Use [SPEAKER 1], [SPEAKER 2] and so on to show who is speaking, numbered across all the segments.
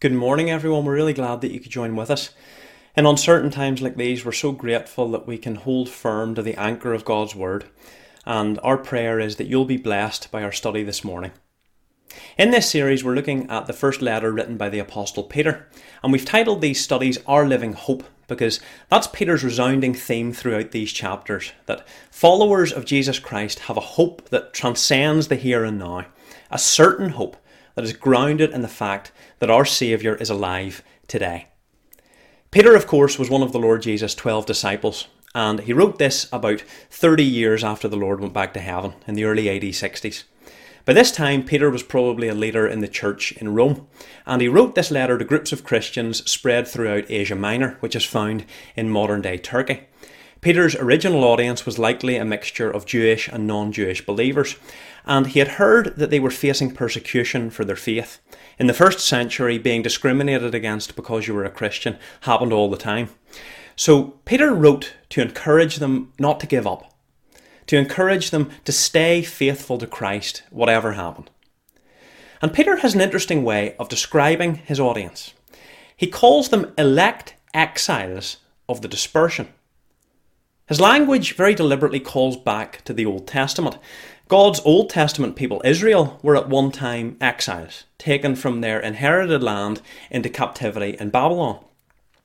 [SPEAKER 1] Good morning, everyone. We're really glad that you could join with us. In uncertain times like these, we're so grateful that we can hold firm to the anchor of God's Word, and our prayer is that you'll be blessed by our study this morning. In this series, we're looking at the first letter written by the Apostle Peter, and we've titled these studies Our Living Hope because that's Peter's resounding theme throughout these chapters that followers of Jesus Christ have a hope that transcends the here and now, a certain hope that is grounded in the fact that our Saviour is alive today. Peter, of course, was one of the Lord Jesus' 12 disciples, and he wrote this about 30 years after the Lord went back to heaven in the early AD 60s. By this time, Peter was probably a leader in the church in Rome, and he wrote this letter to groups of Christians spread throughout Asia Minor, which is found in modern day Turkey. Peter's original audience was likely a mixture of Jewish and non Jewish believers, and he had heard that they were facing persecution for their faith. In the first century, being discriminated against because you were a Christian happened all the time. So Peter wrote to encourage them not to give up, to encourage them to stay faithful to Christ, whatever happened. And Peter has an interesting way of describing his audience. He calls them elect exiles of the dispersion. His language very deliberately calls back to the Old Testament. God's Old Testament people, Israel, were at one time exiles, taken from their inherited land into captivity in Babylon.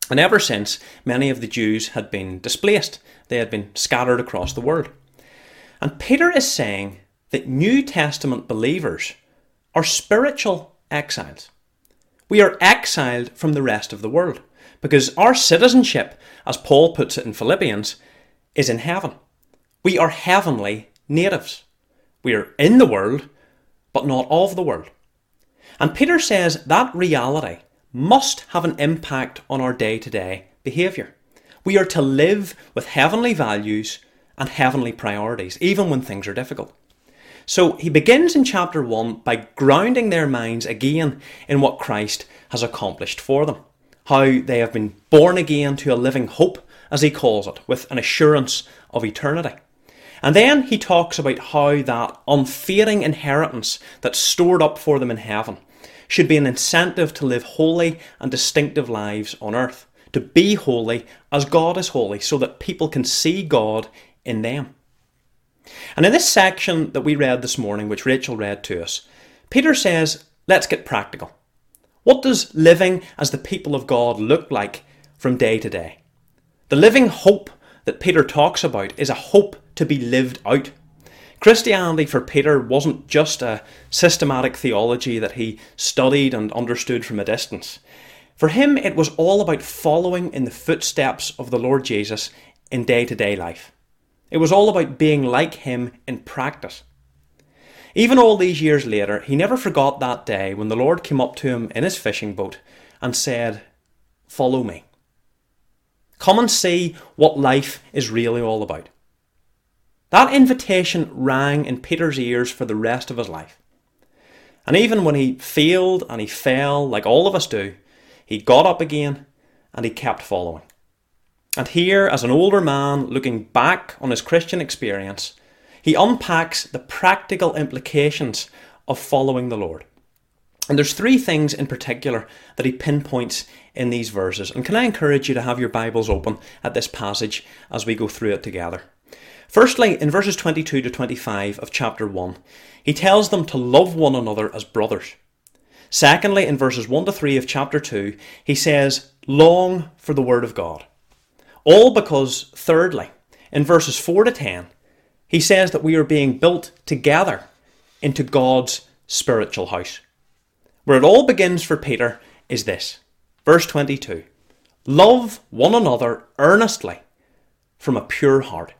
[SPEAKER 1] And ever since, many of the Jews had been displaced. They had been scattered across the world. And Peter is saying that New Testament believers are spiritual exiles. We are exiled from the rest of the world because our citizenship, as Paul puts it in Philippians, is in heaven. We are heavenly natives. We are in the world, but not of the world. And Peter says that reality must have an impact on our day to day behaviour. We are to live with heavenly values and heavenly priorities, even when things are difficult. So he begins in chapter 1 by grounding their minds again in what Christ has accomplished for them, how they have been born again to a living hope as he calls it, with an assurance of eternity. And then he talks about how that unfading inheritance that's stored up for them in heaven should be an incentive to live holy and distinctive lives on earth, to be holy as God is holy, so that people can see God in them. And in this section that we read this morning, which Rachel read to us, Peter says, let's get practical. What does living as the people of God look like from day to day? The living hope that Peter talks about is a hope to be lived out. Christianity for Peter wasn't just a systematic theology that he studied and understood from a distance. For him, it was all about following in the footsteps of the Lord Jesus in day to day life. It was all about being like him in practice. Even all these years later, he never forgot that day when the Lord came up to him in his fishing boat and said, Follow me. Come and see what life is really all about. That invitation rang in Peter's ears for the rest of his life. And even when he failed and he fell, like all of us do, he got up again and he kept following. And here, as an older man looking back on his Christian experience, he unpacks the practical implications of following the Lord. And there's three things in particular that he pinpoints in these verses. And can I encourage you to have your Bibles open at this passage as we go through it together? Firstly, in verses 22 to 25 of chapter 1, he tells them to love one another as brothers. Secondly, in verses 1 to 3 of chapter 2, he says, Long for the word of God. All because, thirdly, in verses 4 to 10, he says that we are being built together into God's spiritual house. Where it all begins for Peter is this verse 22 Love one another earnestly from a pure heart.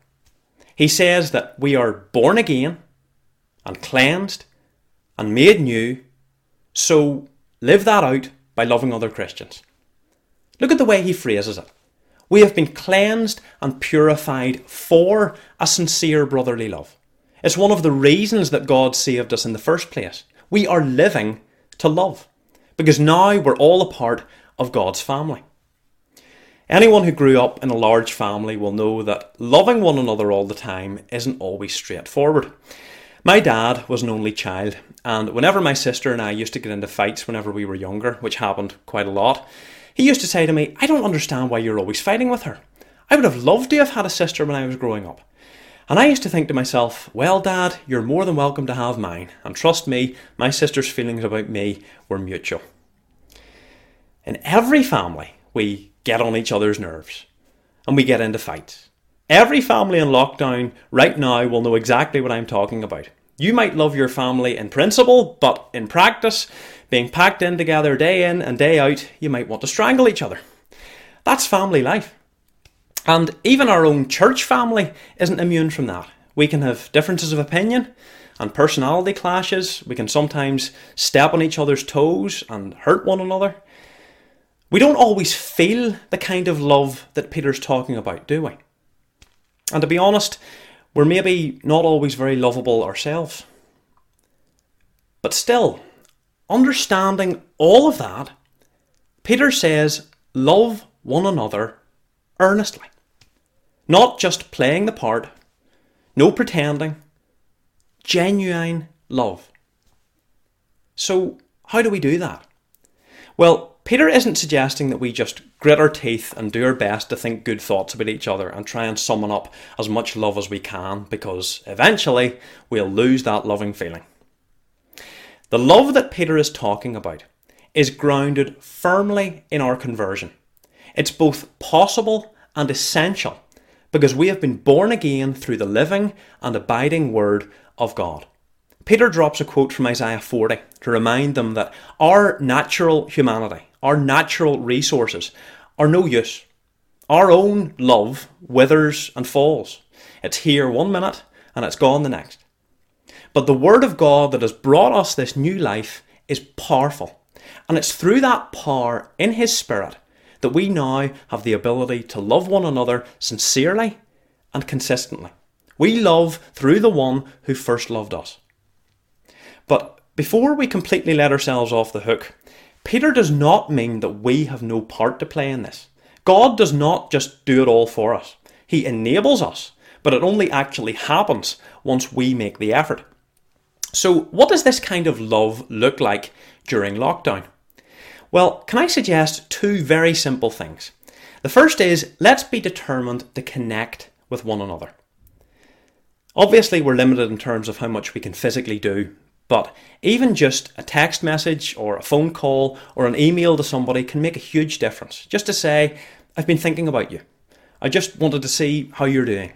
[SPEAKER 1] He says that we are born again and cleansed and made new, so live that out by loving other Christians. Look at the way he phrases it. We have been cleansed and purified for a sincere brotherly love. It's one of the reasons that God saved us in the first place. We are living to love. Because now we're all a part of God's family. Anyone who grew up in a large family will know that loving one another all the time isn't always straightforward. My dad was an only child, and whenever my sister and I used to get into fights whenever we were younger, which happened quite a lot, he used to say to me, I don't understand why you're always fighting with her. I would have loved to have had a sister when I was growing up. And I used to think to myself, well, Dad, you're more than welcome to have mine. And trust me, my sister's feelings about me were mutual. In every family, we get on each other's nerves and we get into fights. Every family in lockdown right now will know exactly what I'm talking about. You might love your family in principle, but in practice, being packed in together day in and day out, you might want to strangle each other. That's family life. And even our own church family isn't immune from that. We can have differences of opinion and personality clashes. We can sometimes step on each other's toes and hurt one another. We don't always feel the kind of love that Peter's talking about, do we? And to be honest, we're maybe not always very lovable ourselves. But still, understanding all of that, Peter says, love one another earnestly. Not just playing the part, no pretending, genuine love. So, how do we do that? Well, Peter isn't suggesting that we just grit our teeth and do our best to think good thoughts about each other and try and summon up as much love as we can because eventually we'll lose that loving feeling. The love that Peter is talking about is grounded firmly in our conversion. It's both possible and essential because we have been born again through the living and abiding Word of God. Peter drops a quote from Isaiah 40 to remind them that our natural humanity, our natural resources, are no use. Our own love withers and falls. It's here one minute and it's gone the next. But the Word of God that has brought us this new life is powerful. And it's through that power in His Spirit that we now have the ability to love one another sincerely and consistently. We love through the one who first loved us. But before we completely let ourselves off the hook, Peter does not mean that we have no part to play in this. God does not just do it all for us, He enables us, but it only actually happens once we make the effort. So, what does this kind of love look like during lockdown? Well, can I suggest two very simple things? The first is let's be determined to connect with one another. Obviously, we're limited in terms of how much we can physically do but even just a text message or a phone call or an email to somebody can make a huge difference. Just to say, I've been thinking about you. I just wanted to see how you're doing.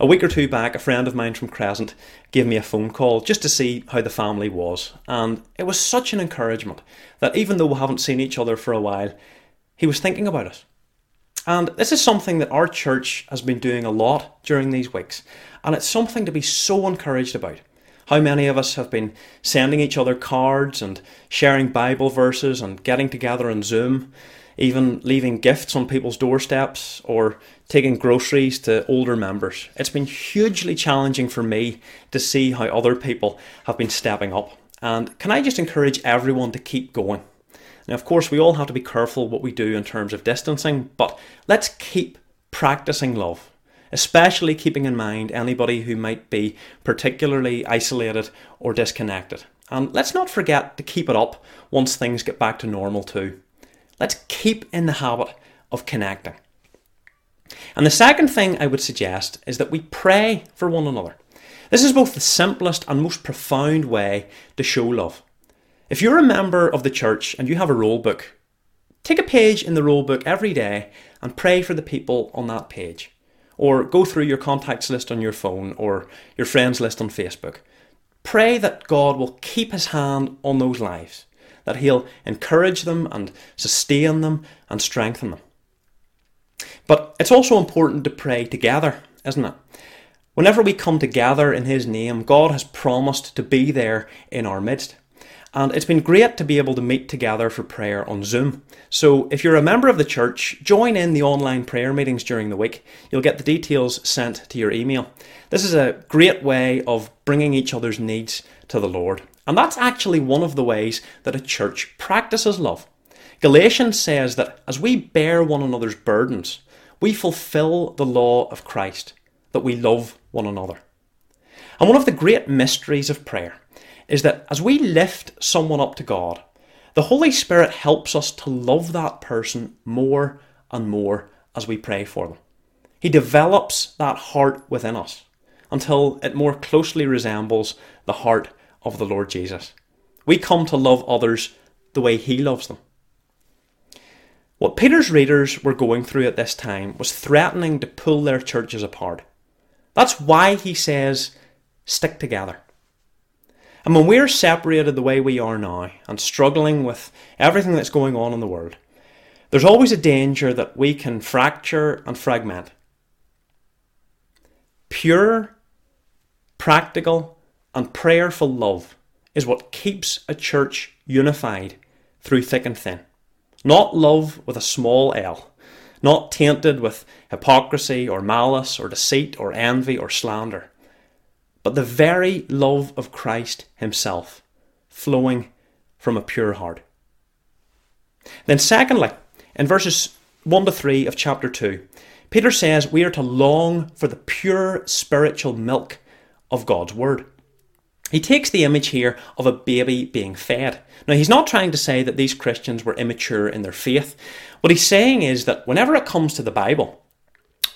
[SPEAKER 1] A week or two back, a friend of mine from Crescent gave me a phone call just to see how the family was, and it was such an encouragement that even though we haven't seen each other for a while, he was thinking about us. And this is something that our church has been doing a lot during these weeks, and it's something to be so encouraged about. How many of us have been sending each other cards and sharing Bible verses and getting together on Zoom, even leaving gifts on people's doorsteps or taking groceries to older members? It's been hugely challenging for me to see how other people have been stepping up. And can I just encourage everyone to keep going? Now, of course, we all have to be careful what we do in terms of distancing, but let's keep practicing love especially keeping in mind anybody who might be particularly isolated or disconnected. And let's not forget to keep it up once things get back to normal too. Let's keep in the habit of connecting. And the second thing I would suggest is that we pray for one another. This is both the simplest and most profound way to show love. If you're a member of the church and you have a roll book, take a page in the roll book every day and pray for the people on that page. Or go through your contacts list on your phone or your friends list on Facebook. Pray that God will keep his hand on those lives, that he'll encourage them and sustain them and strengthen them. But it's also important to pray together, isn't it? Whenever we come together in His name, God has promised to be there in our midst. And it's been great to be able to meet together for prayer on Zoom. So if you're a member of the church, join in the online prayer meetings during the week. You'll get the details sent to your email. This is a great way of bringing each other's needs to the Lord. And that's actually one of the ways that a church practices love. Galatians says that as we bear one another's burdens, we fulfill the law of Christ, that we love one another. And one of the great mysteries of prayer is that as we lift someone up to God, the Holy Spirit helps us to love that person more and more as we pray for them. He develops that heart within us until it more closely resembles the heart of the Lord Jesus. We come to love others the way He loves them. What Peter's readers were going through at this time was threatening to pull their churches apart. That's why he says, stick together. And when we're separated the way we are now and struggling with everything that's going on in the world, there's always a danger that we can fracture and fragment. Pure, practical, and prayerful love is what keeps a church unified through thick and thin. Not love with a small l, not tainted with hypocrisy or malice or deceit or envy or slander but the very love of Christ Himself flowing from a pure heart. Then, secondly, in verses 1 to 3 of chapter 2, Peter says we are to long for the pure spiritual milk of God's Word. He takes the image here of a baby being fed. Now, he's not trying to say that these Christians were immature in their faith. What he's saying is that whenever it comes to the Bible,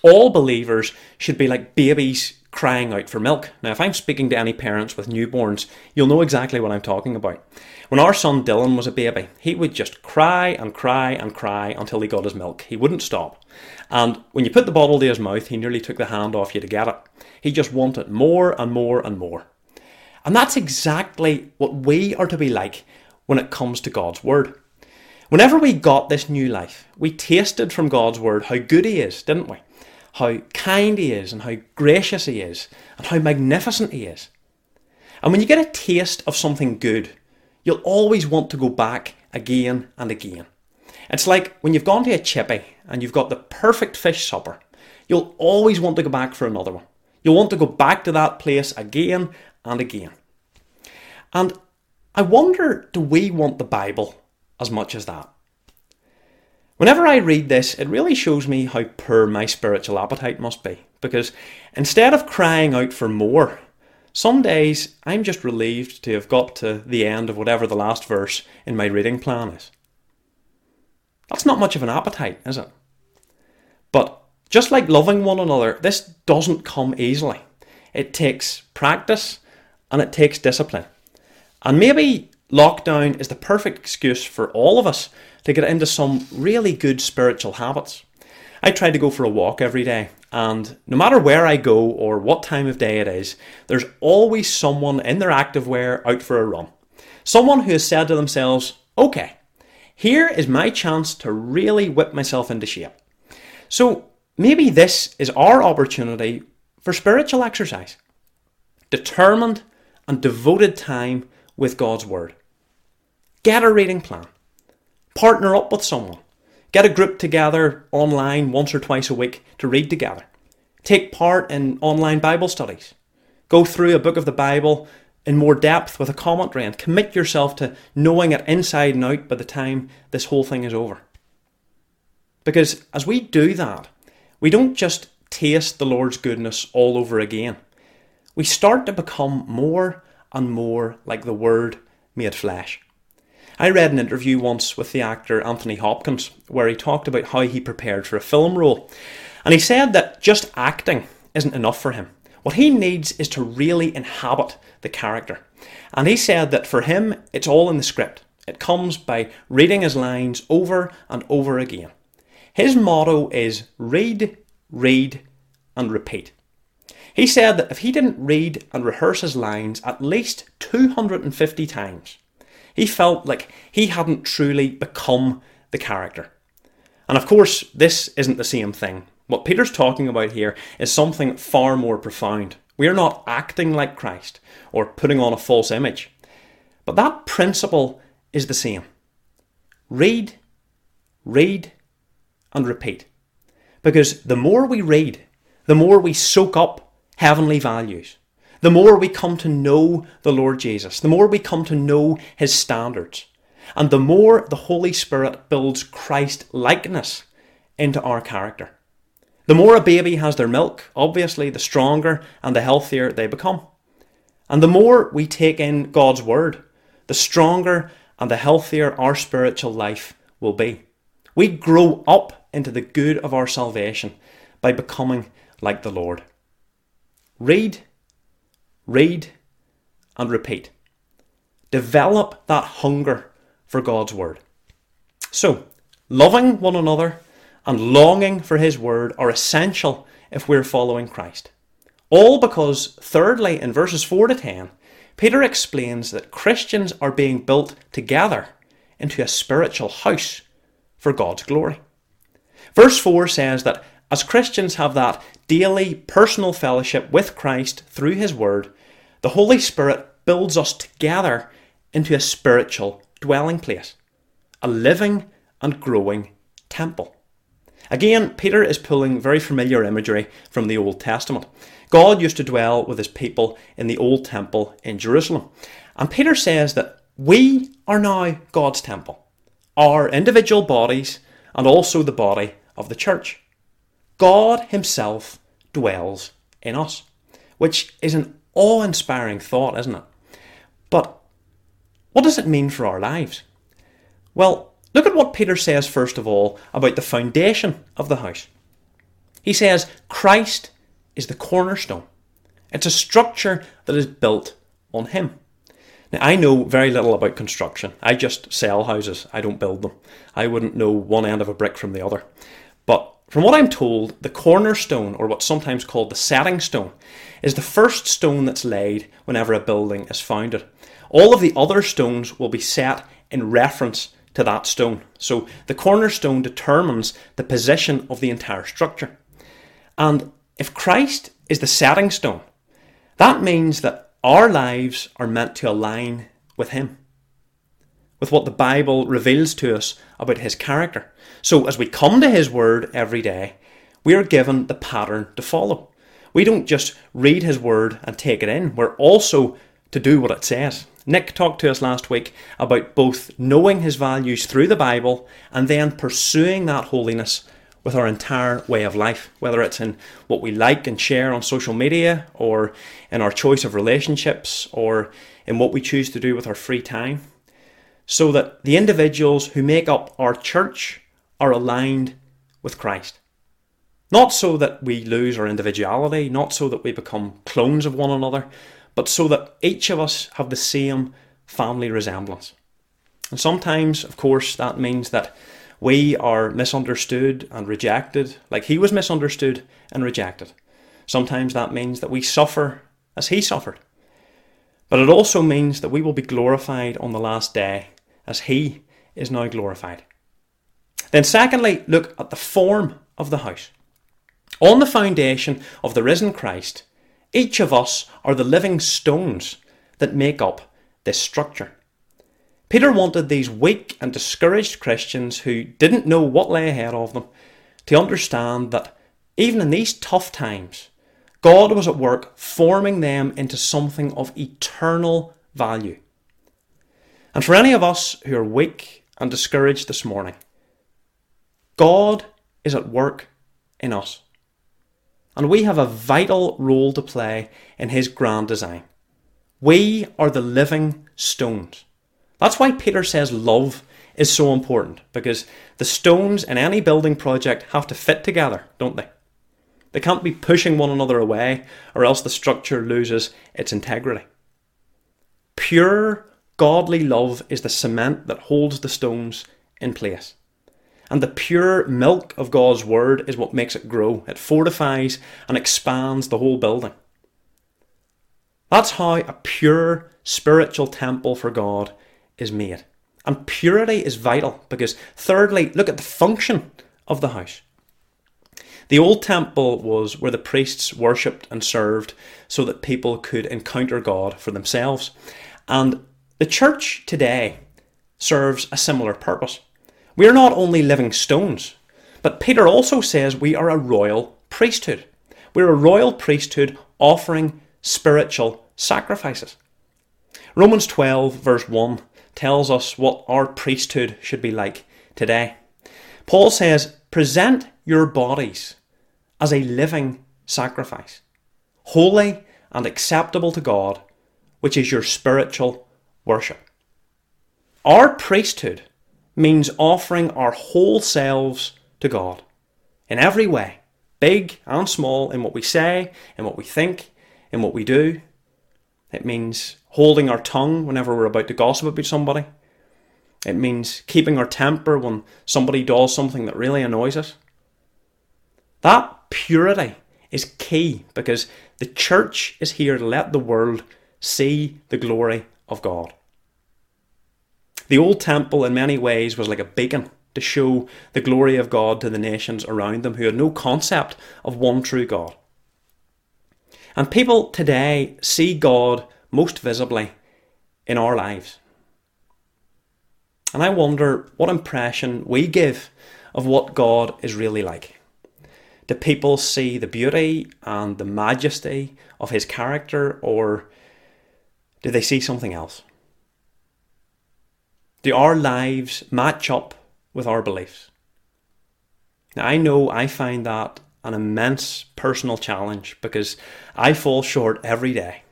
[SPEAKER 1] all believers should be like babies crying out for milk. Now, if I'm speaking to any parents with newborns, you'll know exactly what I'm talking about. When our son Dylan was a baby, he would just cry and cry and cry until he got his milk. He wouldn't stop. And when you put the bottle to his mouth, he nearly took the hand off you to get it. He just wanted more and more and more. And that's exactly what we are to be like when it comes to God's Word. Whenever we got this new life, we tasted from God's Word how good He is, didn't we? How kind he is and how gracious he is and how magnificent he is. And when you get a taste of something good, you'll always want to go back again and again. It's like when you've gone to a chippy and you've got the perfect fish supper, you'll always want to go back for another one. You'll want to go back to that place again and again. And I wonder do we want the Bible as much as that? Whenever I read this, it really shows me how poor my spiritual appetite must be, because instead of crying out for more, some days I'm just relieved to have got to the end of whatever the last verse in my reading plan is. That's not much of an appetite, is it? But just like loving one another, this doesn't come easily. It takes practice and it takes discipline. And maybe lockdown is the perfect excuse for all of us to get into some really good spiritual habits. I try to go for a walk every day, and no matter where I go or what time of day it is, there's always someone in their activewear out for a run. Someone who has said to themselves, okay, here is my chance to really whip myself into shape. So maybe this is our opportunity for spiritual exercise. Determined and devoted time with God's Word. Get a reading plan. Partner up with someone. Get a group together online once or twice a week to read together. Take part in online Bible studies. Go through a book of the Bible in more depth with a commentary and commit yourself to knowing it inside and out by the time this whole thing is over. Because as we do that, we don't just taste the Lord's goodness all over again. We start to become more and more like the Word made flesh. I read an interview once with the actor Anthony Hopkins where he talked about how he prepared for a film role. And he said that just acting isn't enough for him. What he needs is to really inhabit the character. And he said that for him, it's all in the script. It comes by reading his lines over and over again. His motto is read, read, and repeat. He said that if he didn't read and rehearse his lines at least 250 times, he felt like he hadn't truly become the character. And of course, this isn't the same thing. What Peter's talking about here is something far more profound. We are not acting like Christ or putting on a false image. But that principle is the same. Read, read, and repeat. Because the more we read, the more we soak up heavenly values the more we come to know the Lord Jesus, the more we come to know his standards, and the more the Holy Spirit builds Christ likeness into our character. The more a baby has their milk, obviously, the stronger and the healthier they become. And the more we take in God's Word, the stronger and the healthier our spiritual life will be. We grow up into the good of our salvation by becoming like the Lord. Read, read, and repeat. Develop that hunger for God's Word. So, loving one another and longing for His Word are essential if we're following Christ. All because, thirdly, in verses 4 to 10, Peter explains that Christians are being built together into a spiritual house for God's glory. Verse 4 says that as Christians have that daily personal fellowship with Christ through His Word, the Holy Spirit builds us together into a spiritual dwelling place, a living and growing temple. Again, Peter is pulling very familiar imagery from the Old Testament. God used to dwell with his people in the Old Temple in Jerusalem. And Peter says that we are now God's temple, our individual bodies, and also the body of the church. God Himself dwells in us, which is an awe inspiring thought, isn't it? But what does it mean for our lives? Well, look at what Peter says first of all about the foundation of the house. He says, Christ is the cornerstone. It's a structure that is built on Him. Now, I know very little about construction. I just sell houses, I don't build them. I wouldn't know one end of a brick from the other. But from what I'm told, the cornerstone, or what's sometimes called the setting stone, is the first stone that's laid whenever a building is founded. All of the other stones will be set in reference to that stone. So the cornerstone determines the position of the entire structure. And if Christ is the setting stone, that means that our lives are meant to align with Him, with what the Bible reveals to us about His character. So as we come to His Word every day, we are given the pattern to follow. We don't just read His Word and take it in, we're also to do what it says. Nick talked to us last week about both knowing his values through the Bible and then pursuing that holiness with our entire way of life, whether it's in what we like and share on social media, or in our choice of relationships, or in what we choose to do with our free time, so that the individuals who make up our church are aligned with Christ. Not so that we lose our individuality, not so that we become clones of one another, but so that each of us have the same family resemblance. And sometimes, of course, that means that we are misunderstood and rejected, like he was misunderstood and rejected. Sometimes that means that we suffer as he suffered. But it also means that we will be glorified on the last day as he is now glorified. Then, secondly, look at the form of the house. On the foundation of the risen Christ, each of us are the living stones that make up this structure. Peter wanted these weak and discouraged Christians who didn't know what lay ahead of them to understand that even in these tough times, God was at work forming them into something of eternal value. And for any of us who are weak and discouraged this morning, God is at work in us and we have a vital role to play in His grand design. We are the living stones. That's why Peter says love is so important, because the stones in any building project have to fit together, don't they? They can't be pushing one another away, or else the structure loses its integrity. Pure, godly love is the cement that holds the stones in place. And the pure milk of God's Word is what makes it grow. It fortifies and expands the whole building. That's how a pure spiritual temple for God is made. And purity is vital because, thirdly, look at the function of the house. The old temple was where the priests worshipped and served so that people could encounter God for themselves. And the church today serves a similar purpose. We are not only living stones, but Peter also says we are a royal priesthood. We're a royal priesthood offering spiritual sacrifices. Romans 12, verse 1, tells us what our priesthood should be like today. Paul says, Present your bodies as a living sacrifice, holy and acceptable to God, which is your spiritual worship. Our priesthood means offering our whole selves to God in every way, big and small, in what we say, in what we think, in what we do. It means holding our tongue whenever we're about to gossip about somebody. It means keeping our temper when somebody does something that really annoys us. That purity is key because the church is here to let the world see the glory of God. The old temple, in many ways, was like a beacon to show the glory of God to the nations around them who had no concept of one true God. And people today see God most visibly in our lives. And I wonder what impression we give of what God is really like. Do people see the beauty and the majesty of his character, or do they see something else? Do our lives match up with our beliefs? Now, I know I find that an immense personal challenge because I fall short every day.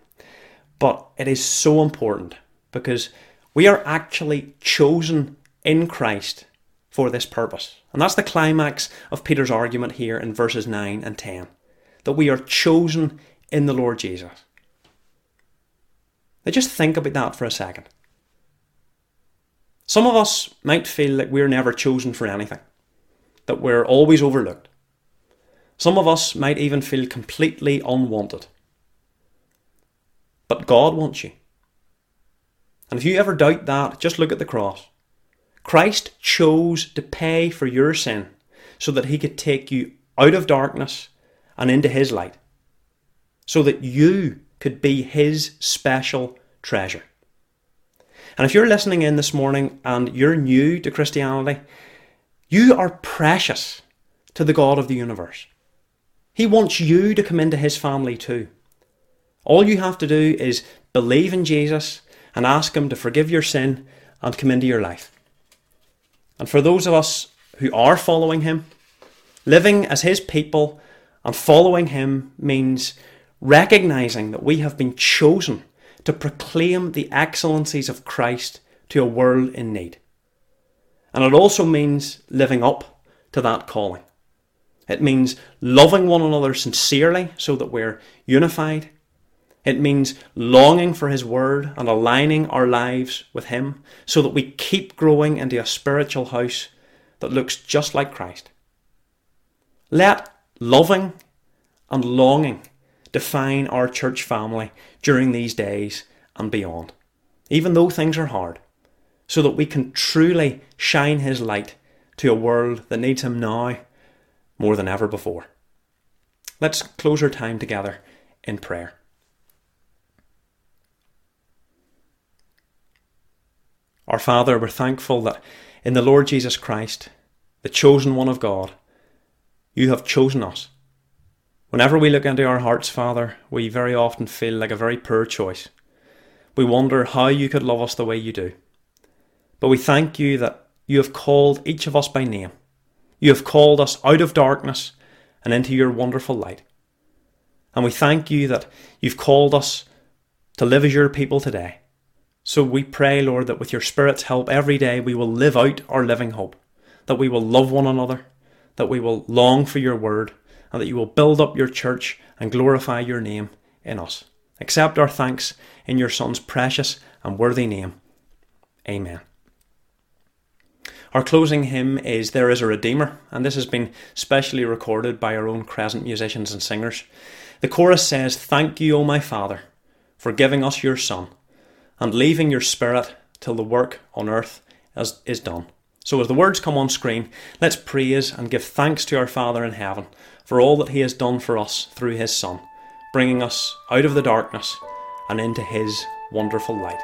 [SPEAKER 1] But it is so important because we are actually chosen in Christ for this purpose. And that's the climax of Peter's argument here in verses 9 and 10 that we are chosen in the Lord Jesus. Now, just think about that for a second. Some of us might feel like we're never chosen for anything, that we're always overlooked. Some of us might even feel completely unwanted. But God wants you. And if you ever doubt that, just look at the cross. Christ chose to pay for your sin so that he could take you out of darkness and into his light, so that you could be his special treasure. And if you're listening in this morning and you're new to Christianity, you are precious to the God of the universe. He wants you to come into his family too. All you have to do is believe in Jesus and ask Him to forgive your sin and come into your life. And for those of us who are following Him, living as His people and following Him means recognizing that we have been chosen to proclaim the excellencies of Christ to a world in need. And it also means living up to that calling. It means loving one another sincerely so that we're unified. It means longing for His Word and aligning our lives with Him so that we keep growing into a spiritual house that looks just like Christ. Let loving and longing define our church family during these days and beyond, even though things are hard, so that we can truly shine His light to a world that needs Him now more than ever before. Let's close our time together in prayer. Our Father, we're thankful that in the Lord Jesus Christ, the chosen one of God, you have chosen us. Whenever we look into our hearts, Father, we very often feel like a very poor choice. We wonder how you could love us the way you do. But we thank you that you have called each of us by name. You have called us out of darkness and into your wonderful light. And we thank you that you've called us to live as your people today. So we pray, Lord, that with your Spirit's help every day we will live out our living hope, that we will love one another, that we will long for your word, and that you will build up your church and glorify your name in us. Accept our thanks in your Son's precious and worthy name. Amen. Our closing hymn is There is a Redeemer, and this has been specially recorded by our own Crescent musicians and singers. The chorus says, Thank you, O my Father, for giving us your Son and leaving your spirit till the work on earth is, done. So, as the words come on screen, let's praise and give thanks to our Father in heaven for all that He has done for us through His Son, bringing us out of the darkness and into His wonderful light.